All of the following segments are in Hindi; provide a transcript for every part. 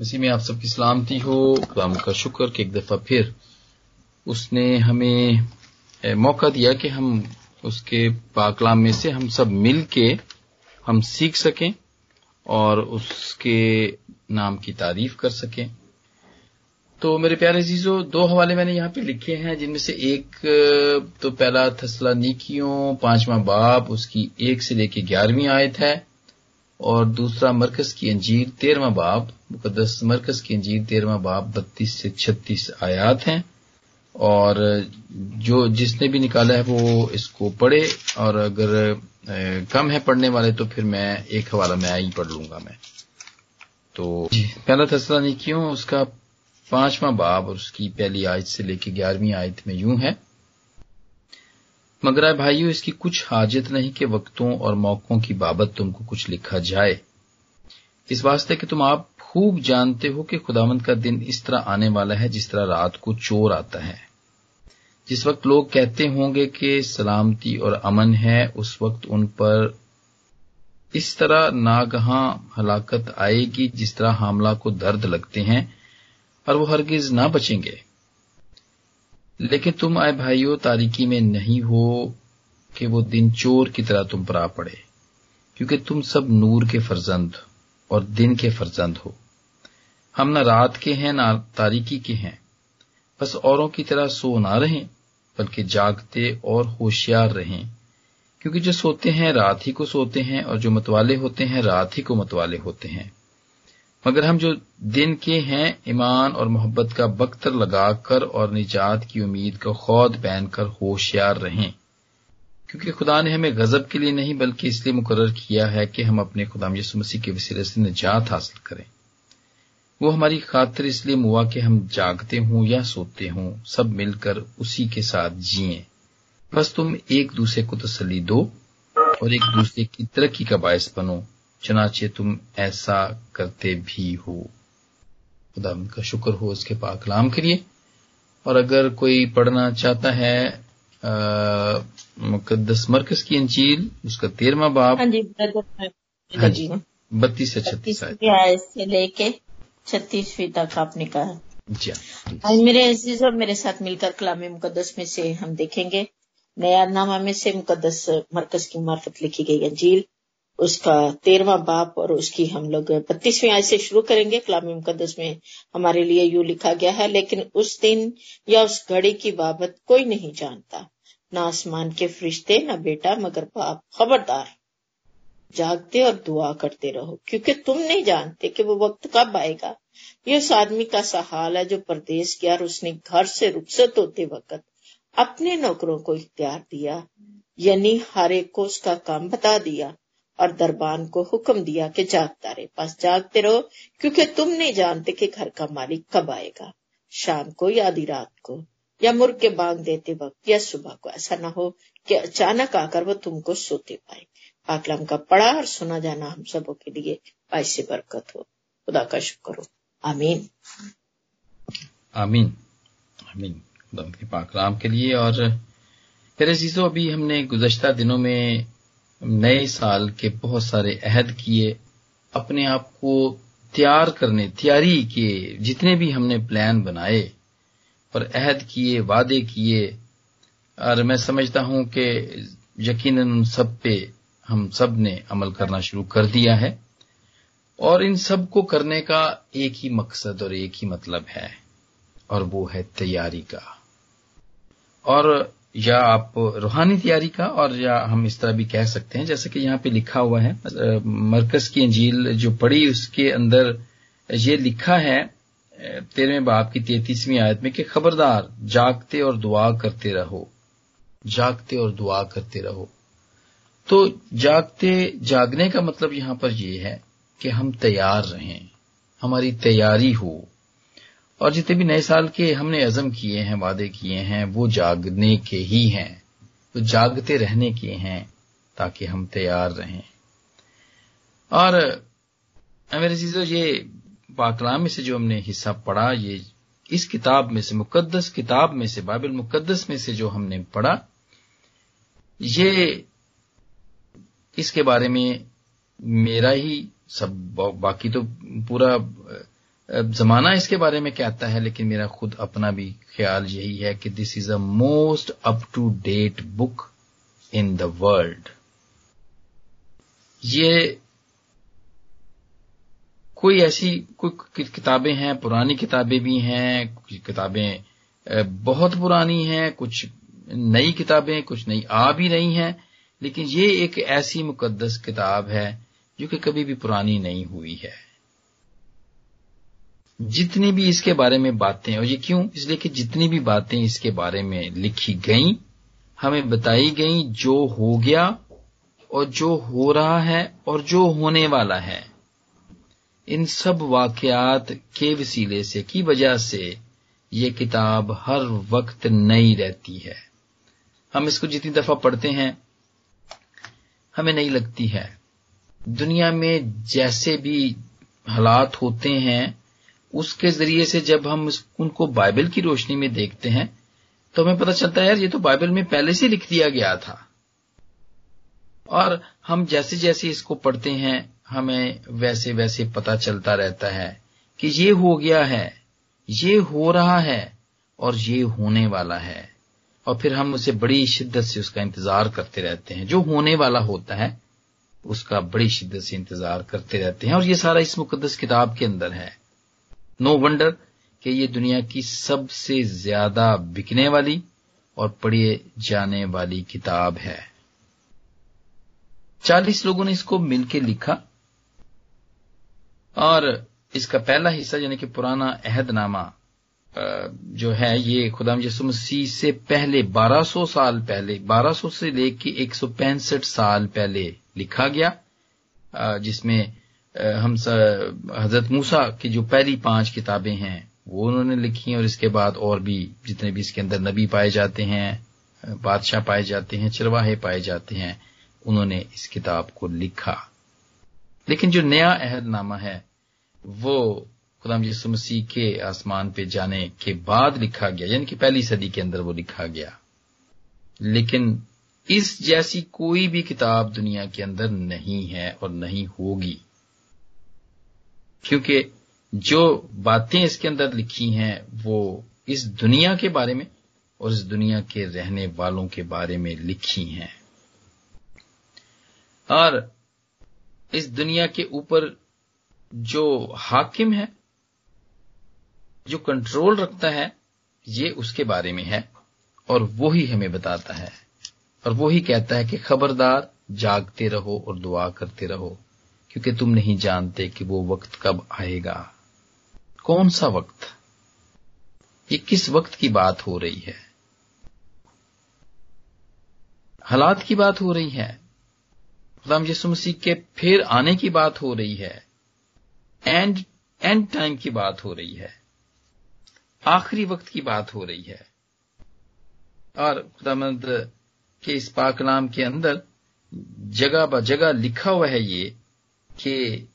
इसी में आप सबकी सलामती हो खुदाम का शुक्र कि एक दफ़ा फिर उसने हमें मौका दिया कि हम उसके पाकलाम में से हम सब मिल के हम सीख सकें और उसके नाम की तारीफ़ कर सकें। तो मेरे प्यारे जीजो दो हवाले मैंने यहाँ पे लिखे हैं, जिनमें से एक तो पहला थसला नीकियों पांचवा बाप, उसकी एक से लेके ग्यारहवीं आयत है। और दूसरा मरकज की अंजीर तेरहवा बाप मुकदस मरकज की अंजीर तेरहवा बाप बत्तीस से छत्तीस आयात हैं। और जो जिसने भी निकाला है वो इसको पढ़े, और अगर कम है पढ़ने वाले तो फिर मैं एक हवाला मैं ही पढ़ लूँगा मैं। तो पहला तस्ला नहीं क्यों, उसका पांचवा बाब और उसकी पहली आयत से लेकर ग्यारहवीं आयत में यूँ है। मगर भाइयों, इसकी कुछ हाजत नहीं कि वक्तों और मौकों की बाबत तुमको कुछ लिखा जाए। इस वास्ते कि तुम आप खूब जानते हो कि खुदावंद का दिन इस तरह आने वाला है जिस तरह रात को चोर आता है। जिस वक्त लोग कहते होंगे कि सलामती और अमन है, उस वक्त उन पर इस तरह नागहा हलाकत आएगी जिस तरह हामला को दर्द लगते हैं और वो हरगिज ना बचेंगे। लेकिन तुम आए भाइयों, तारीकी में नहीं हो कि वो दिन चोर की तरह तुम पर आ पड़े, क्योंकि तुम सब नूर के फर्जंद और दिन के फर्जंद हो। हम न रात के हैं, न तारीकी के हैं। बस औरों की तरह सो ना रहें, बल्कि जागते और होशियार रहें, क्योंकि जो सोते हैं रात ही को सोते हैं और जो मतवाले होते हैं रात ही को मतवाले होते हैं। मगर हम जो दिन के हैं, ईमान और मोहब्बत का बख्तर लगाकर और निजात की उम्मीद का खौद पहनकर होशियार रहें। क्योंकि खुदा ने हमें गजब के लिए नहीं, बल्कि इसलिए मुकर किया है कि हम अपने खुदाम यसु मसीह के वसीले से निजात हासिल करें। वो हमारी खातिर इसलिए मुआ कि हम जागते हों या सोते हों, सब मिलकर उसी के साथ जिए। बस तुम एक दूसरे को तसली दो और एक दूसरे की तरक्की का बायस बनो। चनाचे तुम ऐसा करते भी हो। खुदा का शुक्र हो उसके पाकलाम के लिए। और अगर कोई पढ़ना चाहता है मुकदस मरकज की अंजील उसका तेरहवा बाप हाँ जी हाँ बत्तीस से छत्तीस से लेके छत्तीसवीं तक आपने कहा। जी हाँ। आज मेरे अजीजों मेरे साथ मिलकर कलाम मुकदस में से हम देखेंगे। नया नामा में से मुकदस मरकज की मार्फत लिखी गई अंजील। उसका तेरवा बाप और उसकी हम लोग बत्तीसवीं आय से शुरू करेंगे। कलाम मुकदस में हमारे लिए यू लिखा गया है, लेकिन उस दिन या उस घड़ी की बाबत कोई नहीं जानता। न आसमान के फरिश्ते, न बेटा, मगर बाप खबरदार। जागते और दुआ करते रहो, क्योंकि तुम नहीं जानते कि वो वक्त कब आएगा। ये उस आदमी का सा हाल है जो परदेश गया और उसने घर से रुखसत होते वक्त अपने नौकरों को इख्तियार दिया, यानी हर एक को उसका काम बता दिया। और दरबान को हुक्म दिया कि जागता रहे पास जागते रहो, क्योंकि तुम नहीं जानते कि घर का मालिक कब आएगा। शाम को या आधी रात को, या मुर्ग के बांग देते वक्त, या सुबह को ऐसा ना हो कि अचानक आकर वो तुमको सोते पाए। पाकलाम का पढ़ा और सुना जाना हम सबों के लिए ऐसे बरकत हो। खुदा का शुक्र हो आमीन। आमीन। आमीन। खुदा के पाकलाम के लिए। और फिर चीज़ों अभी हमने गुजश्ता दिनों में नए साल के बहुत सारे अहद किए, अपने आप को तैयार करने, तैयारी किए, जितने भी हमने प्लान बनाए और अहद किए, वादे किए, और मैं समझता हूँ कि यकीन उन सब पे हम सबने अमल करना शुरू कर दिया है, और इन सबको करने का एक ही मकसद और एक ही मतलब है, और वो है तैयारी का। और या आप रूहानी तैयारी का और या हम इस तरह भी कह सकते हैं, जैसे कि यहाँ पे लिखा हुआ है मरकज की अंजील जो पढ़ी उसके अंदर ये लिखा है तेरहवें बाप की तैतीसवीं आयत में कि खबरदार, जागते और दुआ करते रहो। जागते और दुआ करते रहो। तो जागते, जागने का मतलब यहाँ पर यह है कि हम तैयार रहें, हमारी तैयारी हो। और जितने भी नए साल के हमने अजम किए हैं, वादे किए हैं, वो जागने के ही हैं। तो जागते रहने के हैं, ताकि हम तैयार रहें। और मेरे चीज़ों ये पाकलाम में से जो हमने हिस्सा पढ़ा, ये इस किताब में से, मुकद्दस किताब में से, बाइबल मुकद्दस में से जो हमने पढ़ा, ये इसके बारे में मेरा ही सब बाकी तो पूरा जमाना इसके बारे में कहता है, लेकिन मेरा खुद अपना भी ख्याल यही है कि this is a most up to date book in the world ये कोई ऐसी, कोई किताबें हैं, पुरानी किताबें भी हैं, कुछ किताबें बहुत पुरानी हैं, कुछ नई किताबें, कुछ नई आ भी रही हैं, लेकिन ये एक ऐसी मुकद्दस किताब है जो कि कभी भी पुरानी नहीं हुई है। जितनी भी इसके बारे में बातें, और ये क्यों? इसलिए कि जितनी भी बातें इसके बारे में लिखी गई, हमें बताई गई जो हो गया, और जो हो रहा है, और जो होने वाला है। इन सब वाकयात के वसीले से, की वजह से ये किताब हर वक्त नई रहती है। हम इसको जितनी दफ़ा पढ़ते हैं, हमें नहीं लगती है। दुनिया में जैसे भी हालात होते हैं उसके ज़रिए से जब हम उनको बाइबल की रोशनी में देखते हैं तो हमें पता चलता है, यार, ये तो बाइबल में पहले से लिख दिया गया था। और हम जैसे जैसे इसको पढ़ते हैं, हमें वैसे वैसे पता चलता रहता है कि ये हो गया है, ये हो रहा है, और ये होने वाला है। और फिर हम उसे बड़ी शिद्दत से उसका इंतज़ार करते रहते हैं। जो होने वाला होता है, उसका बड़ी शिद्दत से इंतज़ार करते रहते हैं। और ये सारा इस मुकदस किताब के अंदर है। नो वंडर कि ये दुनिया की सबसे ज़्यादा बिकने वाली और पढ़िए जाने वाली किताब है। चालीस लोगों ने इसको मिलकर लिखा और इसका पहला हिस्सा यानी कि पुराना अहदनामा जो है ये खुदाम यसु मसीह से पहले 1200 साल पहले 1200 से लेके एक साल पहले लिखा गया जिसमें हम हज़रत मूसा की जो पहली पाँच किताबें हैं, वो उन्होंने लिखी और इसके बाद और भी, जितने भी इसके अंदर नबी पाए जाते हैं बादशाह पाए जाते हैं, चरवाहे पाए जाते हैं, उन्होंने इस किताब को लिखा। लेकिन जो नया अहदनामा है, वो खुदाम यसु मसीह के आसमान पे जाने के बाद लिखा गया, यानी कि पहली सदी के अंदर वो लिखा गया। लेकिन इस जैसी कोई भी किताब दुनिया के अंदर नहीं है और नहीं होगी। क्योंकि जो बातें इसके अंदर लिखी हैं, वो इस दुनिया के बारे में और इस दुनिया के रहने वालों के बारे में लिखी हैं। और इस दुनिया के ऊपर जो हाकिम है, जो कंट्रोल रखता है, ये उसके बारे में है और वो ही हमें बताता है। और वो ही कहता है कि खबरदार जागते रहो और दुआ करते रहो। क्योंकि तुम नहीं जानते कि वो वक्त कब आएगा। कौन सा वक्त? ये किस वक्त की बात हो रही है? हालात की बात हो रही है। खुदाम यसु मसीह के फिर आने की बात हो रही है। एंड एंड टाइम की बात हो रही है। आखिरी वक्त की बात हो रही है। और खुदामंद के इस पाकलाम के अंदर जगह ब जगह लिखा हुआ है ये कि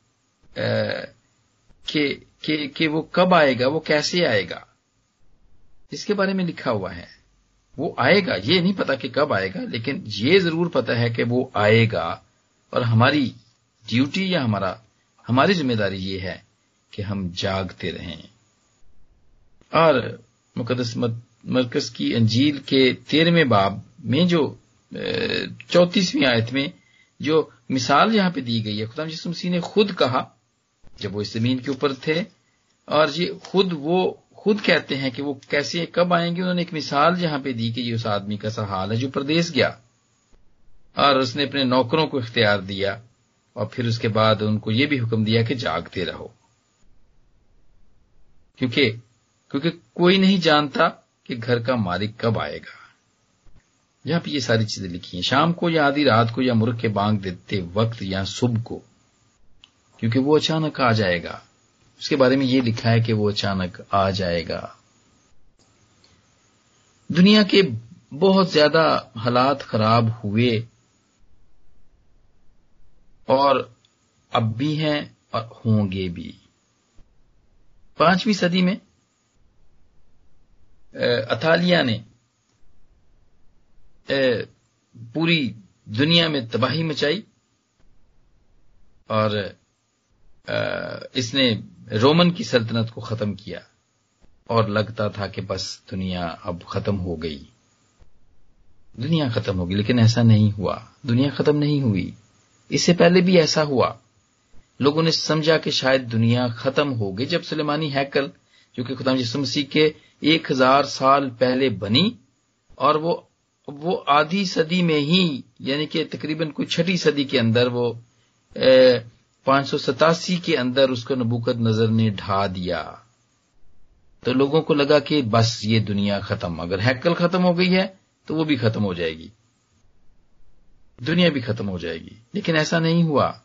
कि कि वो कब आएगा, वो कैसे आएगा? इसके बारे में लिखा हुआ है। वो आएगा, ये नहीं पता कि कब आएगा, लेकिन ये ज़रूर पता है कि वो आएगा और हमारी ड्यूटी या हमारा, हमारी ज़िम्मेदारी ये है कि हम जागते रहें। और मुकदस मरकज की अंजील के तेरहवें बाब में जो चौतीसवीं आयत में जो मिसाल यहाँ पे दी गई है खुदा यसु मसीह ने खुद कहा, जब वो इस ज़मीन के ऊपर थे, और ये खुद वो, खुद कहते हैं कि वो कैसे, कब आएँगे, उन्होंने एक मिसाल यहाँ पे दी कि ये उस आदमी का सा हाल है जो प्रदेश गया। और उसने अपने नौकरों को इख्तियार दिया, और फिर उसके बाद उनको ये भी हुक्म दिया कि जागते रहो। क्योंकि क्योंकि कोई नहीं जानता कि घर का मालिक कब आएगा। यहाँ पर ये सारी चीज़ें लिखी हैं। शाम को या आधी रात को या मुर्ग के बांग देते वक्त या सुबह को, क्योंकि वो अचानक आ जाएगा। उसके बारे में ये लिखा है कि वो अचानक आ जाएगा। दुनिया के बहुत ज़्यादा हालात खराब हुए और अब भी हैं और होंगे भी। पांचवी सदी में अथालिया ने पूरी दुनिया में तबाही मचाई और इसने रोमन की सल्तनत को खत्म किया और लगता था कि बस दुनिया अब खत्म हो गई। दुनिया खत्म होगी लेकिन ऐसा नहीं हुआ। दुनिया खत्म नहीं हुई। इससे पहले भी ऐसा हुआ। लोगों ने समझा कि शायद दुनिया खत्म हो गई जब सुलेमानी हैकल, जो कि खुदाम यसु मसीह के एक हज़ार साल पहले बनी और वो वो आधी सदी में ही, यानी कि तकरीबन कोई छठी सदी के अंदर वो पाँच सौ सतासी के अंदर उसको नबूकत नज़र ने ढा दिया। तो लोगों को लगा कि बस ये दुनिया खत्म, अगर हैकल खत्म हो गई है तो वो भी खत्म हो जाएगी। दुनिया भी खत्म हो जाएगी। लेकिन ऐसा नहीं हुआ।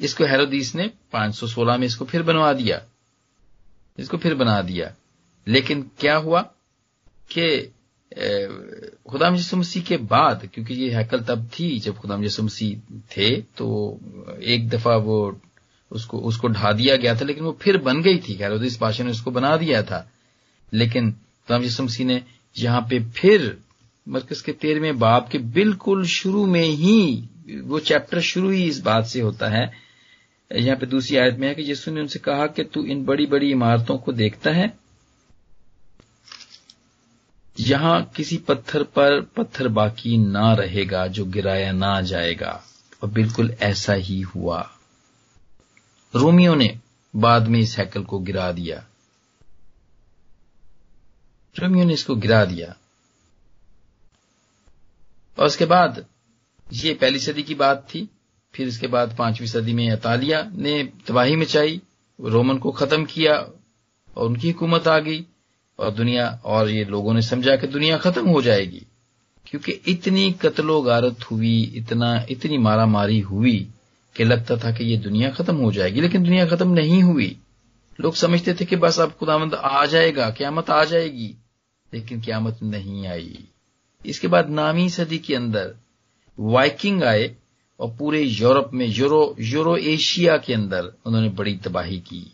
इसको हेरोदीस ने 516 में इसको फिर बनवा दिया। इसको फिर बना दिया। लेकिन क्या हुआ कि खुदाम यसु मसीह के बाद, क्योंकि ये हैकल तब थी जब खुदाम यसु मसीह थे तो एक दफ़ा वो उसको उसको ढा दिया गया था, लेकिन वो फिर बन गई थी। हेरोदिस बादशाह ने उसको बना दिया था। लेकिन खुदाम यसु मसीह ने यहाँ पे फिर मरकज के तेरहवें बाप के बिल्कुल शुरू में ही वो चैप्टर शुरू ही इस बात से होता है। यहाँ पे दूसरी आयत में है कि यीशु ने उनसे कहा कि तू इन बड़ी बड़ी इमारतों को देखता है यहाँ किसी पत्थर पर पत्थर बाकी ना रहेगा, जो गिराया ना जाएगा। और बिल्कुल ऐसा ही हुआ। रोमियो ने बाद में इस हैकल को गिरा दिया। रोमियो ने इसको गिरा दिया। और उसके बाद ये पहली सदी की बात थी, फिर इसके बाद पांचवी सदी में अतालिया ने तबाही मचाई, रोमन को खत्म किया, और उनकी हुकूमत आ गई। और दुनिया, और ये लोगों ने समझा कि दुनिया खत्म हो जाएगी। क्योंकि इतनी कत्लो गारत हुई, इतना, इतनी मारा मारी हुई कि लगता था कि ये दुनिया खत्म हो जाएगी, लेकिन दुनिया खत्म नहीं हुई। लोग समझते थे कि बस अब खुदामंद आ जाएगा, क्यामत आ जाएगी, लेकिन क्यामत नहीं आई। इसके बाद नामी सदी के अंदर वाइकिंग आए, और पूरे यूरोप में, यूरो यूरो एशिया के अंदर उन्होंने बड़ी तबाही की।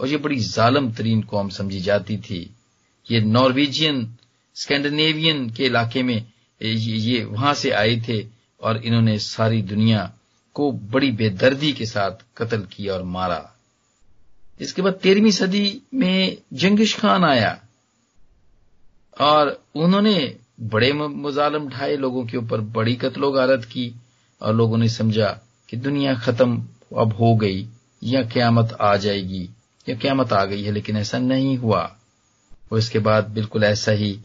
और ये बड़ी जालम तरीन कौम समझी जाती थी। ये नॉर्वेजियन, स्कैंडिनेवियन के इलाके में ये वहाँ से आए थे और इन्होंने सारी दुनिया को बड़ी बेदर्दी के साथ कत्ल किया और मारा। इसके बाद तेरहवीं सदी में जंगिश खान आया और उन्होंने बड़े मुजालम ढाए लोगों के ऊपर बड़ी कत्लो गारत की और लोगों ने समझा कि दुनिया खत्म अब हो गई या क्यामत आ जाएगी या क्यामत आ गई है, लेकिन ऐसा नहीं हुआ। और इसके बाद बिल्कुल ऐसा ही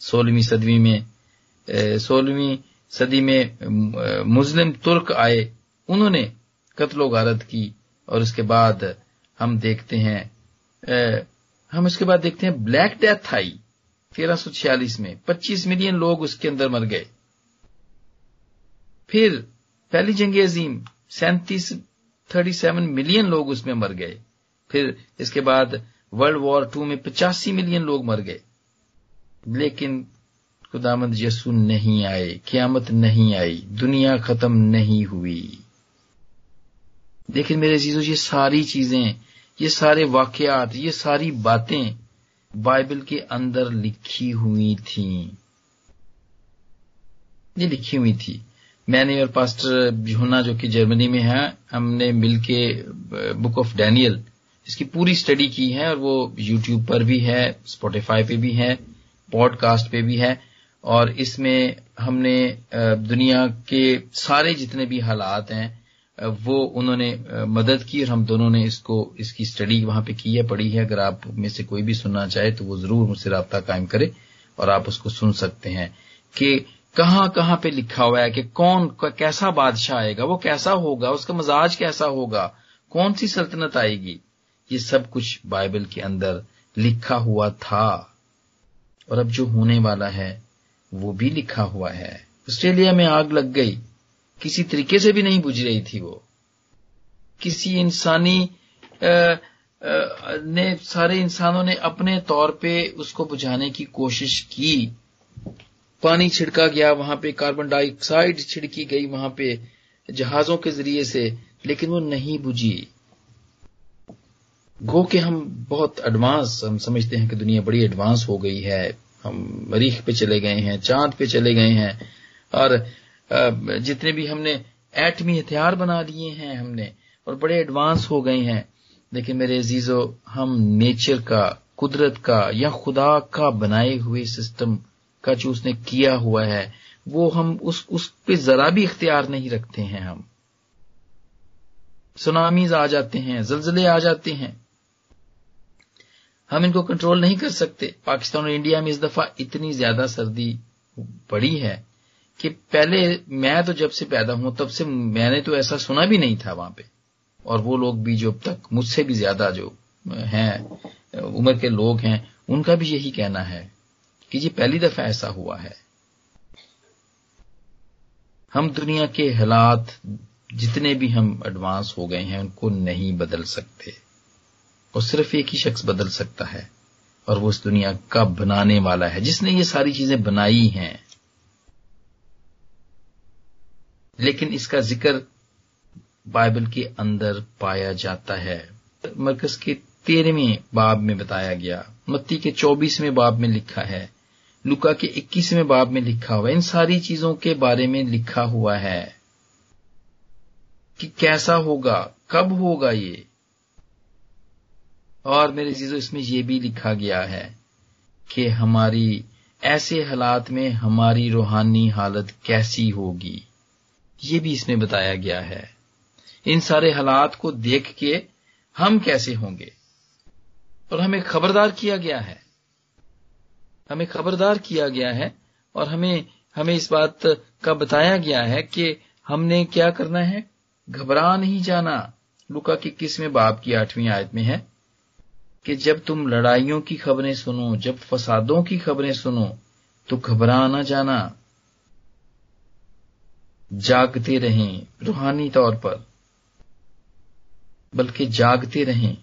सोलहवीं सदी में सोलहवीं सदी में मुस्लिम तुर्क आए, उन्होंने कत्लो गारत की और उसके बाद हम देखते हैं हम इसके बाद देखते हैं ब्लैक डेथ आई तेरह सौ छियालीस में 25 मिलियन लोग उसके अंदर मर गए। फिर पहली जंग अजीम, सैंतीस, थर्टी सेवन मिलियन लोग उसमें मर गए। फिर इसके बाद वर्ल्ड वॉर टू में पचासी मिलियन लोग मर गए। लेकिन खुदामंद यसु नहीं आए, क्यामत नहीं आई, दुनिया खत्म नहीं हुई। लेकिन मेरे चीज़ों ये सारी चीज़ें, ये सारे वाकयात, ये सारी बातें बाइबल के अंदर लिखी हुई थी। ये लिखी हुई थी। मैंने और पास्टर यूना जो कि जर्मनी में है, हमने मिलके बुक ऑफ़ डैनियल इसकी पूरी स्टडी की है और वो यूट्यूब पर भी है स्पॉटिफाई पे भी है पॉडकास्ट पे भी है और इसमें हमने दुनिया के सारे जितने भी हालात हैं वो उन्होंने मदद की और हम दोनों ने इसको, इसकी स्टडी वहाँ पे की है, पढ़ी है। अगर आप में से कोई भी सुनना चाहे तो वो ज़रूर मुझसे रबता कायम करे और आप उसको सुन सकते हैं कि कहाँ कहाँ पे लिखा हुआ है कि कौन कैसा बादशाह आएगा, वो कैसा होगा, उसका मजाज कैसा होगा, कौन सी सल्तनत आएगी। ये सब कुछ बाइबल के अंदर लिखा हुआ था। और अब जो होने वाला है, वो भी लिखा हुआ है। ऑस्ट्रेलिया में आग लग गई। किसी तरीके से भी नहीं बुझ रही थी वो। किसी इंसानी ने, सारे इंसानों ने अपने तौर पे उसको बुझाने की कोशिश की। पानी छिड़का गया वहाँ पे, कार्बन डाइऑक्साइड छिड़की गई वहाँ पे जहाजों के ज़रिए से, लेकिन वो नहीं बुझी। गो के हम बहुत एडवांस हम समझते हैं कि दुनिया बड़ी एडवांस हो गई है। हम मरीख पे चले गए हैं, चाँद पे चले गए हैं। और जितने भी हमने एटमी हथियार बना लिए हैं हमने, और बड़े एडवांस हो गए हैं। लेकिन मेरे अजीजों, हम नेचर का, कुदरत का, या खुदा का बनाए हुए सिस्टम का जो उसने किया हुआ है, वो हम उस उस पे जरा भी इख्तियार नहीं रखते हैं हम। सुनामीज आ जाते हैं, जलजले आ जाते हैं। हम इनको कंट्रोल नहीं कर सकते। पाकिस्तान और इंडिया में इस दफ़ा इतनी ज़्यादा सर्दी पड़ी है कि पहले मैं तो जब से पैदा हूँ, तब से मैंने तो ऐसा सुना भी नहीं था वहाँ पे। और वो लोग भी जो अब तक मुझसे भी ज़्यादा जो हैं, उम्र के लोग हैं, उनका भी यही कहना है कि ये पहली दफ़ा ऐसा हुआ है। हम दुनिया के हालात जितने भी हम एडवांस हो गए हैं, उनको नहीं बदल सकते। और सिर्फ़ एक ही शख्स बदल सकता है, और वो इस दुनिया का बनाने वाला है, जिसने ये सारी चीज़ें बनाई हैं। लेकिन इसका ज़िक्र बाइबल के अंदर पाया जाता है। मरकज के तेरहवें बाब में बताया गया, मत्ती के चौबीसवें बाब में लिखा है, लुका के इक्कीसवें बाब में लिखा हुआ इन सारी चीज़ों के बारे में लिखा हुआ है कि कैसा होगा, कब होगा ये और मेरे चीज़ों इसमें यह भी लिखा गया है कि हमारी ऐसे हालात में हमारी रूहानी हालत कैसी होगी। ये भी इसमें बताया गया है। इन सारे हालात को देख के हम कैसे होंगे? और हमें खबरदार किया गया है। हमें खबरदार किया गया है और हमें हमें इस बात का बताया गया है कि हमने क्या करना है? घबरा नहीं जाना। लुका की किसवें बाप की आठवीं आयत में है? कि जब तुम लड़ाइयों की खबरें सुनो, जब फसादों की खबरें सुनो तो घबरा ना जाना। जागते रहें, रूहानी तौर पर। बल्कि जागते रहें।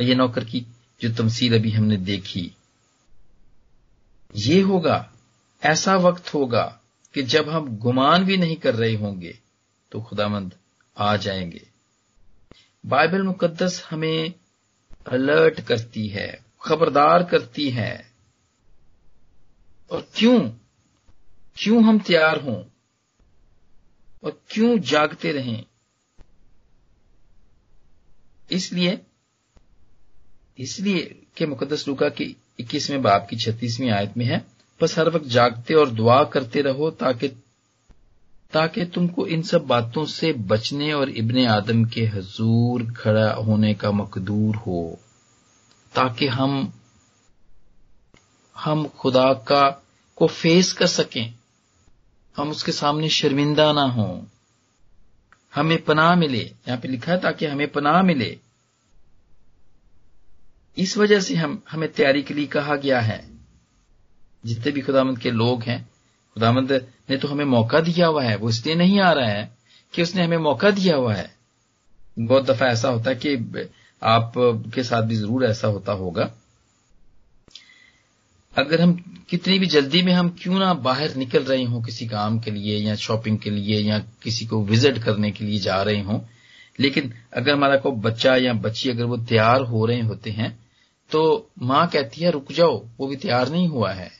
ये नौकर की जो तमसील अभी हमने देखी, ये होगा, ऐसा वक्त होगा कि जब हम गुमान भी नहीं कर रहे होंगे तो खुदामंद आ जाएँगे। बाइबल मुकद्दस हमें अलर्ट करती है, खबरदार करती है। और क्यों? क्यों हम तैयार हों? और क्यों जागते रहें? इसलिए इसलिए कि मुकदस लुका की इक्कीसवें बाप की छत्तीसवीं आयत में है, बस हर वक्त जागते और दुआ करते रहो ताकि ताकि तुमको इन सब बातों से बचने और इब्ने आदम के हजूर खड़ा होने का मकदूर हो, ताकि हम हम खुदा का, को फेस कर सकें। हम उसके सामने शर्मिंदा ना हो। हमें पनाह मिले। यहाँ पे लिखा है ताकि हमें पनाह मिले। इस वजह से हम, हमें तैयारी के लिए कहा गया है। जितने भी खुदामंद के लोग हैं खुदामंद ने तो हमें मौका दिया हुआ है, वो इसलिए नहीं आ रहा है कि उसने हमें मौका दिया हुआ है। बहुत दफ़ा ऐसा होता है कि आप के साथ भी ज़रूर ऐसा होता होगा। अगर हम कितनी भी जल्दी में हम क्यों ना बाहर निकल रहे हों किसी काम के लिए या शॉपिंग के लिए या किसी को विज़िट करने के लिए जा रहे हों, लेकिन अगर हमारा कोई बच्चा या बच्ची अगर वो तैयार हो रहे होते हैं तो माँ कहती है, रुक जाओ, वो भी तैयार नहीं हुआ है।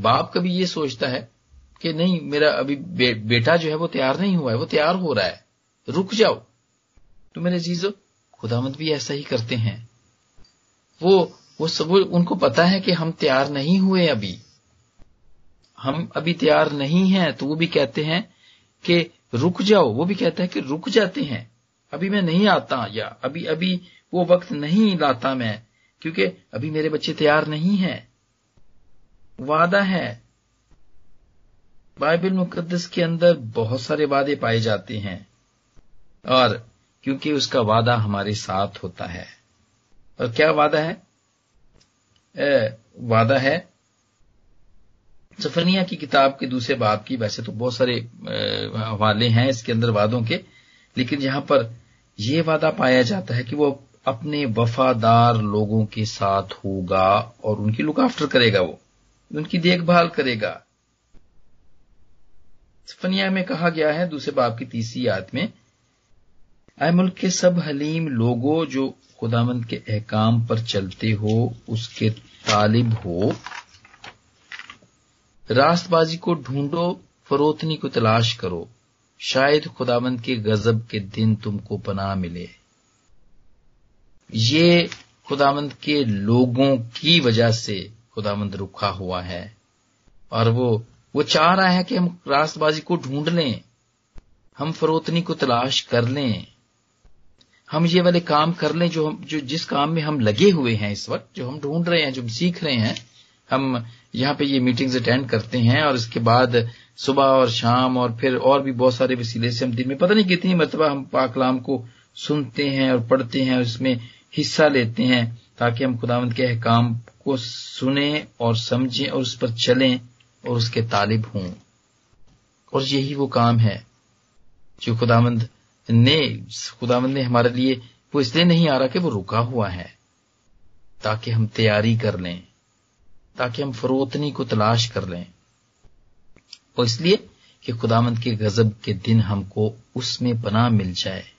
बाप कभी ये सोचता है कि नहीं मेरा अभी बे, बेटा जो है वो तैयार नहीं हुआ है वो तैयार हो रहा है। रुक जाओ। तो मेरे चीज़ों खुदामद भी ऐसा ही करते हैं। वो वो सब उनको पता है कि हम तैयार नहीं हुए अभी। हम अभी तैयार नहीं हैं तो वो भी कहते हैं कि रुक जाओ। वो भी कहता है कि रुक जाते हैं। अभी मैं नहीं आता या अभी अभी वो वक्त नहीं लाता मैं क्योंकि अभी मेरे बच्चे तैयार नहीं हैं। वादा है। बाइबल मुकद्दस के अंदर बहुत सारे वादे पाए जाते हैं और क्योंकि उसका वादा हमारे साथ होता है। और क्या वादा है? ए, वादा है सफनिया की किताब के दूसरे बाब की। वैसे तो बहुत सारे हवाले हैं इसके अंदर वादों के लेकिन यहाँ पर यह वादा पाया जाता है कि वो अपने वफादार लोगों के साथ होगा और उनकी लुक आफ्टर करेगा वो। उनकी देखभाल करेगा। सफनिया में कहा गया है, दूसरे बाब की तीसरी याद में आए मुल्क के सब हलीम लोगों, जो खुदामंद के अहकाम पर चलते हो, उसके तालिब हो, रास्तबाजी को ढूंढो, फरोतनी को तलाश करो। शायद खुदामंद के गजब के दिन तुमको पनाह मिले। ये खुदावंद के लोगों की वजह से खुदावंद रुखा हुआ है। और वो वो चाह रहा है कि हम रास्तबाजी को ढूंढ लें, हम फरोतनी को तलाश कर लें, हम ये वाले काम कर लें जो हम, जो जिस काम में हम लगे हुए हैं इस वक्त, जो हम ढूंढ रहे हैं, जो हम सीख रहे हैं, हम यहाँ पे ये मीटिंग्स अटेंड करते हैं और इसके बाद सुबह और शाम और फिर और भी बहुत सारे वसीले से हम दिन में, पता नहीं कितनी मरतबा हम पाकलाम को सुनते हैं और पढ़ते हैं और इसमें हिस्सा लेते हैं ताकि हम खुदावंद के अहकाम को सुने और समझें और उस पर चलें और उसके तालिब हों। और यही वो काम है जो खुदावंद ने खुदावंद ने हमारे लिए, वो इसलिए नहीं आ रहा कि वो रुका हुआ है, ताकि हम तैयारी कर लें, ताकि हम फरोतनी को तलाश कर लें। और इसलिए कि खुदामंद के गजब के दिन हमको उसमें बना मिल जाए।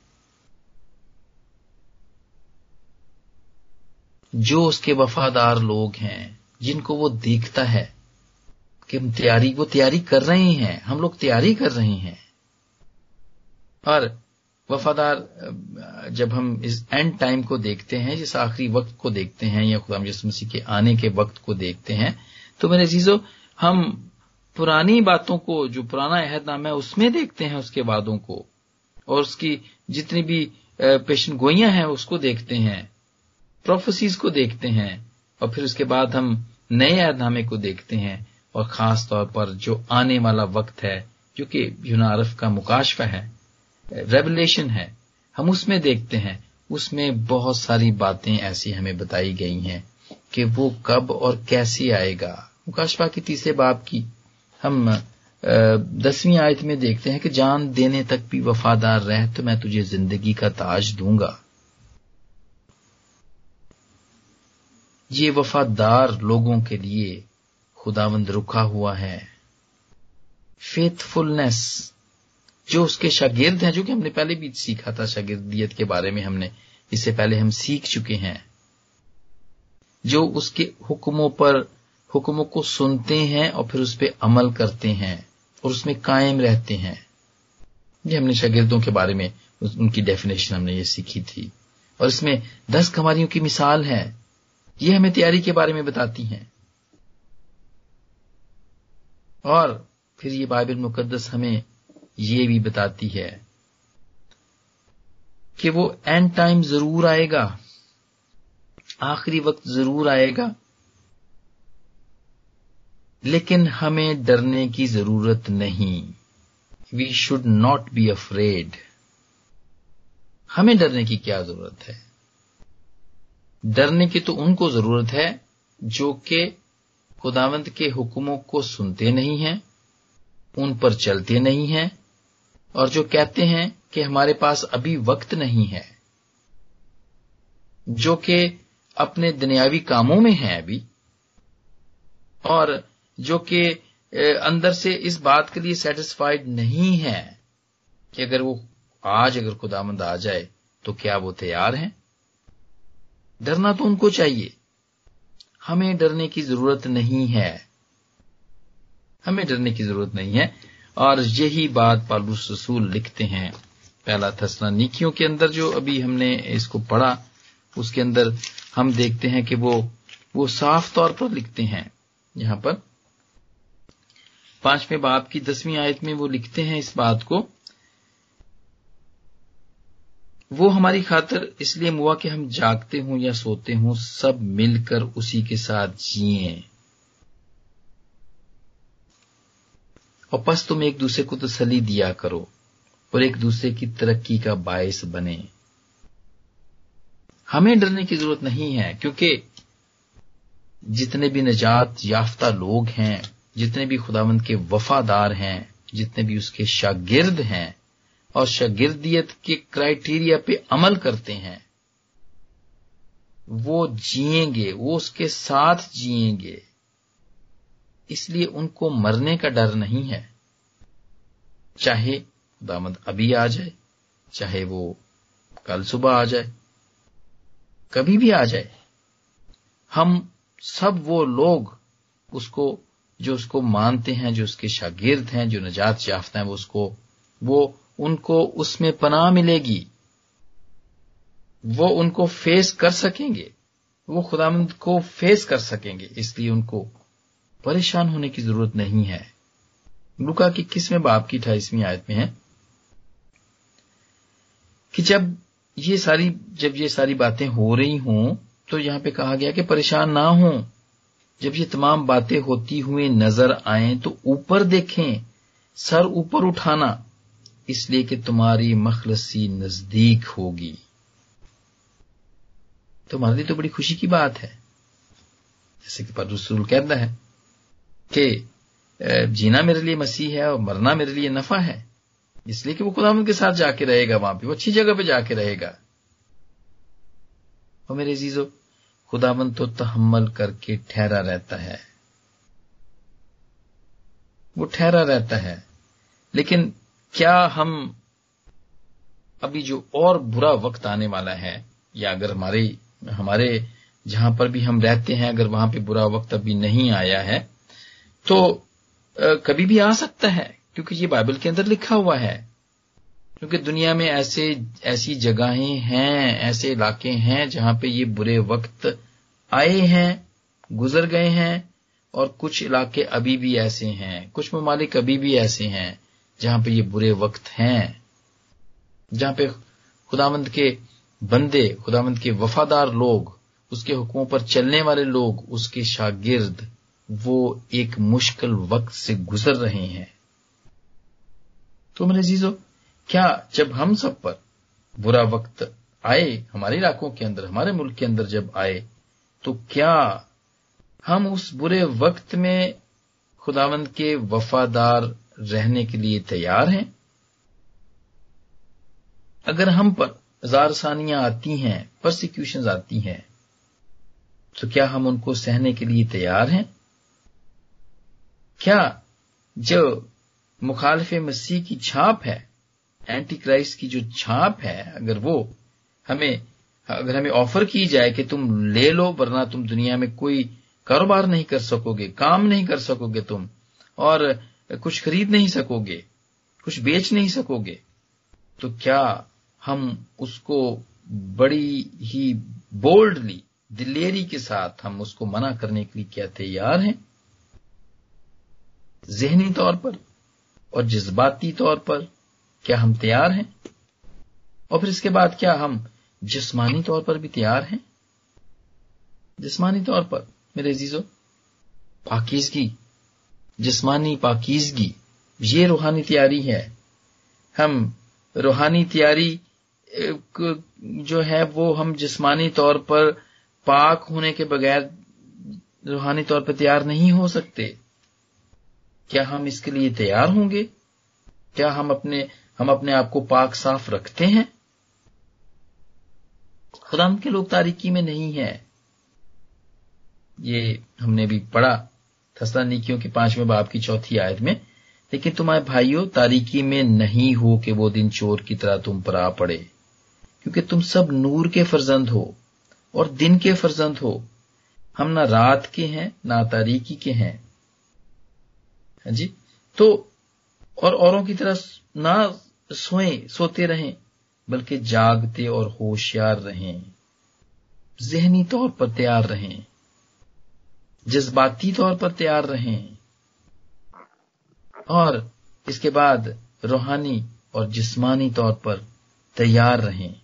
जो उसके वफादार लोग हैं, जिनको वो देखता है कि हम तैयारी, वो तैयारी कर रहे हैं, हम लोग तैयारी कर रहे हैं। और वफादार, जब हम इस एंड टाइम को देखते हैं, जिस आखिरी वक्त को देखते हैं, या खुदाम मसीह के आने के वक्त को देखते हैं तो मेरे चीज़ों हम पुरानी बातों को, जो पुराना अहदनामा है, उसमें देखते हैं उसके वादों को, और उसकी जितनी भी पेशन गोइयाँ हैं, उसको देखते हैं। प्रोफेसीज को देखते हैं और फिर उसके बाद हम नए अहदनामे को देखते हैं और खास तौर पर जो आने वाला वक्त है, जो कि यूनारफ का मुकाशफा है रेवलेशन है, हम उसमें देखते हैं। उसमें बहुत सारी बातें ऐसी हमें बताई गई हैं कि वो कब और कैसे आएगा। मुकाशफा की तीसरे बाप की हम दसवीं आयत में देखते हैं कि जान देने तक भी वफादार रह तो मैं तुझे ज़िंदगी का ताज दूँगा। ये वफादार लोगों के लिए खुदावंद रुका हुआ है। फेथफुलनेस जो उसके शागिर्द हैं, जो कि हमने पहले भी सीखा था शागिर्दियत के बारे में हमने, इससे पहले हम सीख चुके हैं। जो उसके हुक्मों पर, हुक्मों को सुनते हैं और फिर उस पर अमल करते हैं और उसमें कायम रहते हैं। ये हमने शागिर्दों के बारे में उनकी डेफिनेशन हमने ये सीखी थी। और इसमें दस कमारियों की मिसाल है। ये हमें तैयारी के बारे में बताती हैं। और फिर ये बाइबल मुकद्दस हमें ये भी बताती है कि वो एंड टाइम ज़रूर आएगा, आखिरी वक्त ज़रूर आएगा, लेकिन हमें डरने की ज़रूरत नहीं। We should not be afraid हमें डरने की क्या ज़रूरत है? डरने की तो उनको ज़रूरत है, जो कि खुदावंत के हुक्मों को सुनते नहीं हैं, उन पर चलते नहीं हैं, और जो कहते हैं कि हमारे पास अभी वक्त नहीं है, जो कि अपने दुनियावी कामों में है अभी, और जो कि अंदर से इस बात के लिए सेटिस्फाइड नहीं है कि अगर वो आज अगर खुदामंद आ जाए तो क्या वो तैयार हैं? डरना तो उनको चाहिए। हमें डरने की ज़रूरत नहीं है। हमें डरने की ज़रूरत नहीं है। और यही बात पालूस रसूल लिखते हैं पहला थसला नीकियों के अंदर जो अभी हमने इसको पढ़ा, उसके अंदर हम देखते हैं कि वो वो साफ़ तौर पर लिखते हैं। यहाँ पर पाँचवें बाप की दसवीं आयत में वो लिखते हैं इस बात को। वो हमारी खातर इसलिए मुआ कि हम जागते हों या सोते हों, सब मिलकर उसी के साथ जिए। और बस तुम एक दूसरे को तसली दिया करो और एक दूसरे की तरक्की का बायस बने। हमें डरने की ज़रूरत नहीं है, क्योंकि जितने भी निजात याफ्ता लोग हैं, जितने भी खुदावंद के वफादार हैं, जितने भी उसके शागिर्द हैं और शागिर्दियत के क्राइटेरिया पे अमल करते हैं, वो जिएँगे, वो उसके साथ जिएँगे। इसलिए उनको मरने का डर नहीं है। चाहे दामद अभी आ जाए, चाहे वो कल सुबह आ जाए, कभी भी आ जाए, हम सब वो लोग, उसको, जो उसको मानते हैं, जो उसके शागिर्द हैं, जो नजात याफ्ता हैं, वो उसको, वो उनको उसमें पनाह मिलेगी, वो उनको फेस कर सकेंगे, वो खुदामंद को फेस कर सकेंगे, इसलिए उनको परेशान होने की ज़रूरत नहीं है। लुका की किसवें बाप की अठाईसवीं आयत में है? कि जब ये सारी, जब ये सारी बातें हो रही हों तो यहाँ पे कहा गया कि परेशान ना हो। जब ये तमाम बातें होती हुई नज़र आए तो ऊपर देखें, सर ऊपर उठाना। इसलिए कि तुम्हारी मखलसी नज़दीक होगी। तुम्हारे लिए तो बड़ी खुशी की बात है। जैसे कि पर रसूल कहता है कि जीना मेरे लिए मसीह है और मरना मेरे लिए नफा है। इसलिए कि वो खुदाम के साथ जाके रहेगा वहाँ पे, वो अच्छी जगह पे जाके रहेगा। और मेरे जीजो खुदावन तो तहमल करके ठहरा रहता है। वो ठहरा रहता है। लेकिन क्या हम अभी जो और बुरा वक्त आने वाला है, या अगर हमारे हमारे जहाँ पर भी हम रहते हैं, अगर वहाँ पे बुरा वक्त अभी नहीं आया है तो कभी भी आ सकता है, क्योंकि ये बाइबल के अंदर लिखा हुआ है। क्योंकि दुनिया में ऐसे, ऐसी जगहें हैं, ऐसे इलाके हैं जहाँ पे ये बुरे वक्त आए हैं, गुजर गए हैं, और कुछ इलाके अभी भी ऐसे हैं, कुछ ममालिक अभी भी ऐसे हैं। जहाँ पे ये बुरे वक्त हैं, जहाँ पे खुदावंद के बंदे खुदावंद के वफादार लोग, उसके हुक्मों पर चलने वाले लोग, उसके शागिर्द, वो एक मुश्किल वक्त से गुजर रहे हैं। तो मेरे जीजो क्या जब हम सब पर बुरा वक्त आए, हमारे इलाकों के अंदर, हमारे मुल्क के अंदर जब आए तो क्या हम उस बुरे वक्त में खुदावंद के वफादार रहने के लिए तैयार हैं? अगर हम पर जारसानियाँ आती हैं प्रोसिक्यूशन आती हैं तो क्या हम उनको सहने के लिए तैयार हैं? क्या जो मुखालफ मसीह की छाप है एंटी क्राइस्ट की जो छाप है, अगर वो हमें, अगर हमें ऑफ़र की जाए कि तुम ले लो, वरना तुम दुनिया में कोई कारोबार नहीं कर सकोगे, काम नहीं कर सकोगे तुम, और कुछ खरीद नहीं सकोगे, कुछ बेच नहीं सकोगे तो क्या हम उसको बड़ी ही बोल्डली दिलेरी के साथ हम उसको मना करने के लिए क्या तैयार हैं? जहनी तौर पर और जज्बाती तौर पर क्या हम तैयार हैं? और फिर इसके बाद क्या हम जिस्मानी तौर पर भी तैयार हैं? जिस्मानी तौर पर, मेरे अजीजों पाकिजगी जिस्मानी पाकिजगी, ये रूहानी तैयारी है। हम रूहानी तैयारी जो है वो हम जिस्मानी तौर पर पाक होने के बगैर रूहानी तौर पर तैयार नहीं हो सकते। क्या हम इसके लिए तैयार होंगे? क्या हम अपने हम अपने आप को पाक साफ़ रखते हैं? खुदाम के लोग तारीकी में नहीं है। ये हमने भी पढ़ा। थसलानिकियों के पाँचवें बाब की चौथी आयत में, लेकिन तुम्हारे भाइयों तारीकी में नहीं हो कि वो दिन चोर की तरह तुम पर आ पड़े। क्योंकि तुम सब नूर के फर्जंद हो और दिन के फर्जंद हो। हम ना रात के हैं, ना तारीकी के हैं। हाँ जी? तो और औरों की तरह ना सोए, सोते रहें, बल्कि जागते और होशियार रहें। जहनी तौर पर तैयार रहें। जज्बाती तौर पर तैयार रहें। और इसके बाद रूहानी और जिस्मानी तौर पर तैयार रहें।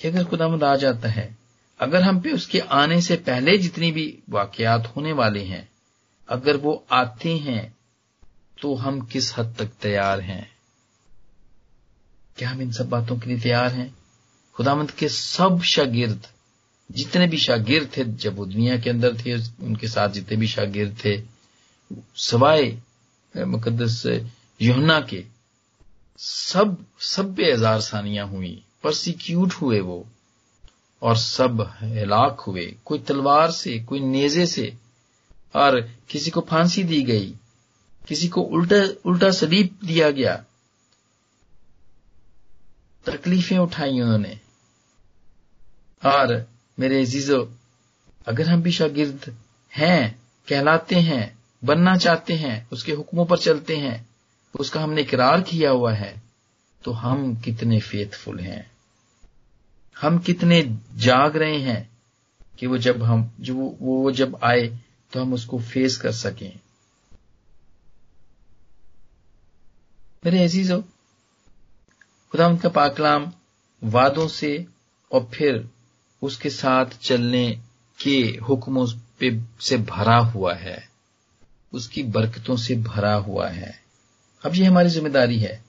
कि अगर खुदामद आ जाता है, अगर हम पे उसके आने से पहले जितनी भी वाकयात होने वाले हैं, अगर वो आते हैं तो हम किस हद तक तैयार हैं? क्या हम इन सब बातों के लिए तैयार हैं? खुदामंद के सब शागिर्द जितने भी शागिर्द थे, जब वो दुनिया के अंदर थे, उनके साथ जितने भी शागिर्द थे सवाए मुकदस योहना के, सब सब बेजार सानियाँ हुई। परसिक्यूट हुए वो, और सब हिलाक हुए। कोई तलवार से, कोई नेजे से, और किसी को फांसी दी गई, किसी को उल्टा उल्टा सलीब दिया गया। तकलीफें उठाई उन्होंने। और मेरे अजीजो अगर हम भी शागिर्द हैं कहलाते हैं बनना चाहते हैं उसके हुक्मों पर चलते हैं उसका हमने इकरार किया हुआ है तो हम कितने फेथफुल हैं। हम कितने जाग रहे हैं कि वो जब हम जो वो, वो जब आए तो हम उसको फेस कर सकें। मेरे अजीजो खुदा उनका पाकलाम वादों से और फिर उसके साथ चलने के हुक्मों पे, से भरा हुआ है। उसकी बरकतों से भरा हुआ है। अब ये हमारी ज़िम्मेदारी है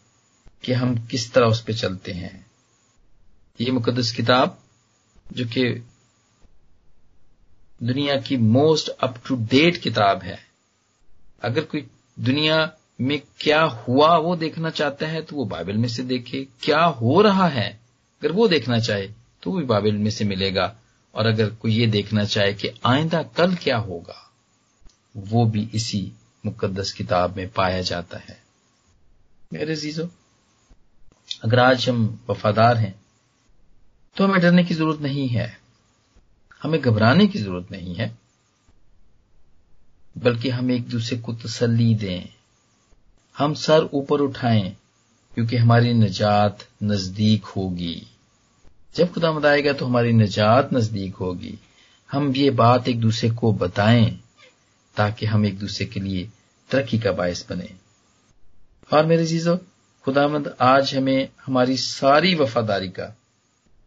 कि हम किस तरह उस पर चलते हैं। ये मुकदस किताब, जो कि दुनिया की मोस्ट अप टू डेट किताब है। अगर कोई दुनिया में क्या हुआ वो देखना चाहता है तो वो बाइबल में से देखे। क्या हो रहा है? अगर वो देखना चाहे तो भी बाइबल में से मिलेगा। और अगर कोई ये देखना चाहे कि आइंदा कल क्या होगा, वो भी इसी मुकद्दस किताब में पाया जाता है। मेरे जीजो अगर आज हम वफादार हैं तो हमें डरने की ज़रूरत नहीं है। हमें घबराने की ज़रूरत नहीं है, बल्कि हम एक दूसरे को तसल्ली दें। हम सर ऊपर उठाएँ, क्योंकि हमारी निजात नज़दीक होगी। जब खुदा आएगा तो हमारी निजात नज़दीक होगी। हम ये बात एक दूसरे को बताएँ, ताकि हम एक दूसरे के लिए तरक्की का बायस बने। और मेरे चीज़ों खुदामंद आज हमें हमारी सारी वफादारी का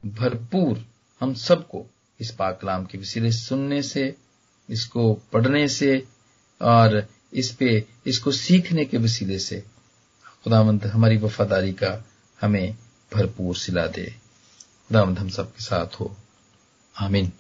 भरपूर हम सबको इस पाकलाम के वसीले सुनने से, इसको पढ़ने से, और इस पे, इसको सीखने के वसीले से, खुदामंद हमारी वफादारी का हमें भरपूर सिला दे। खुदामंद धम सबके साथ हो। आमीन।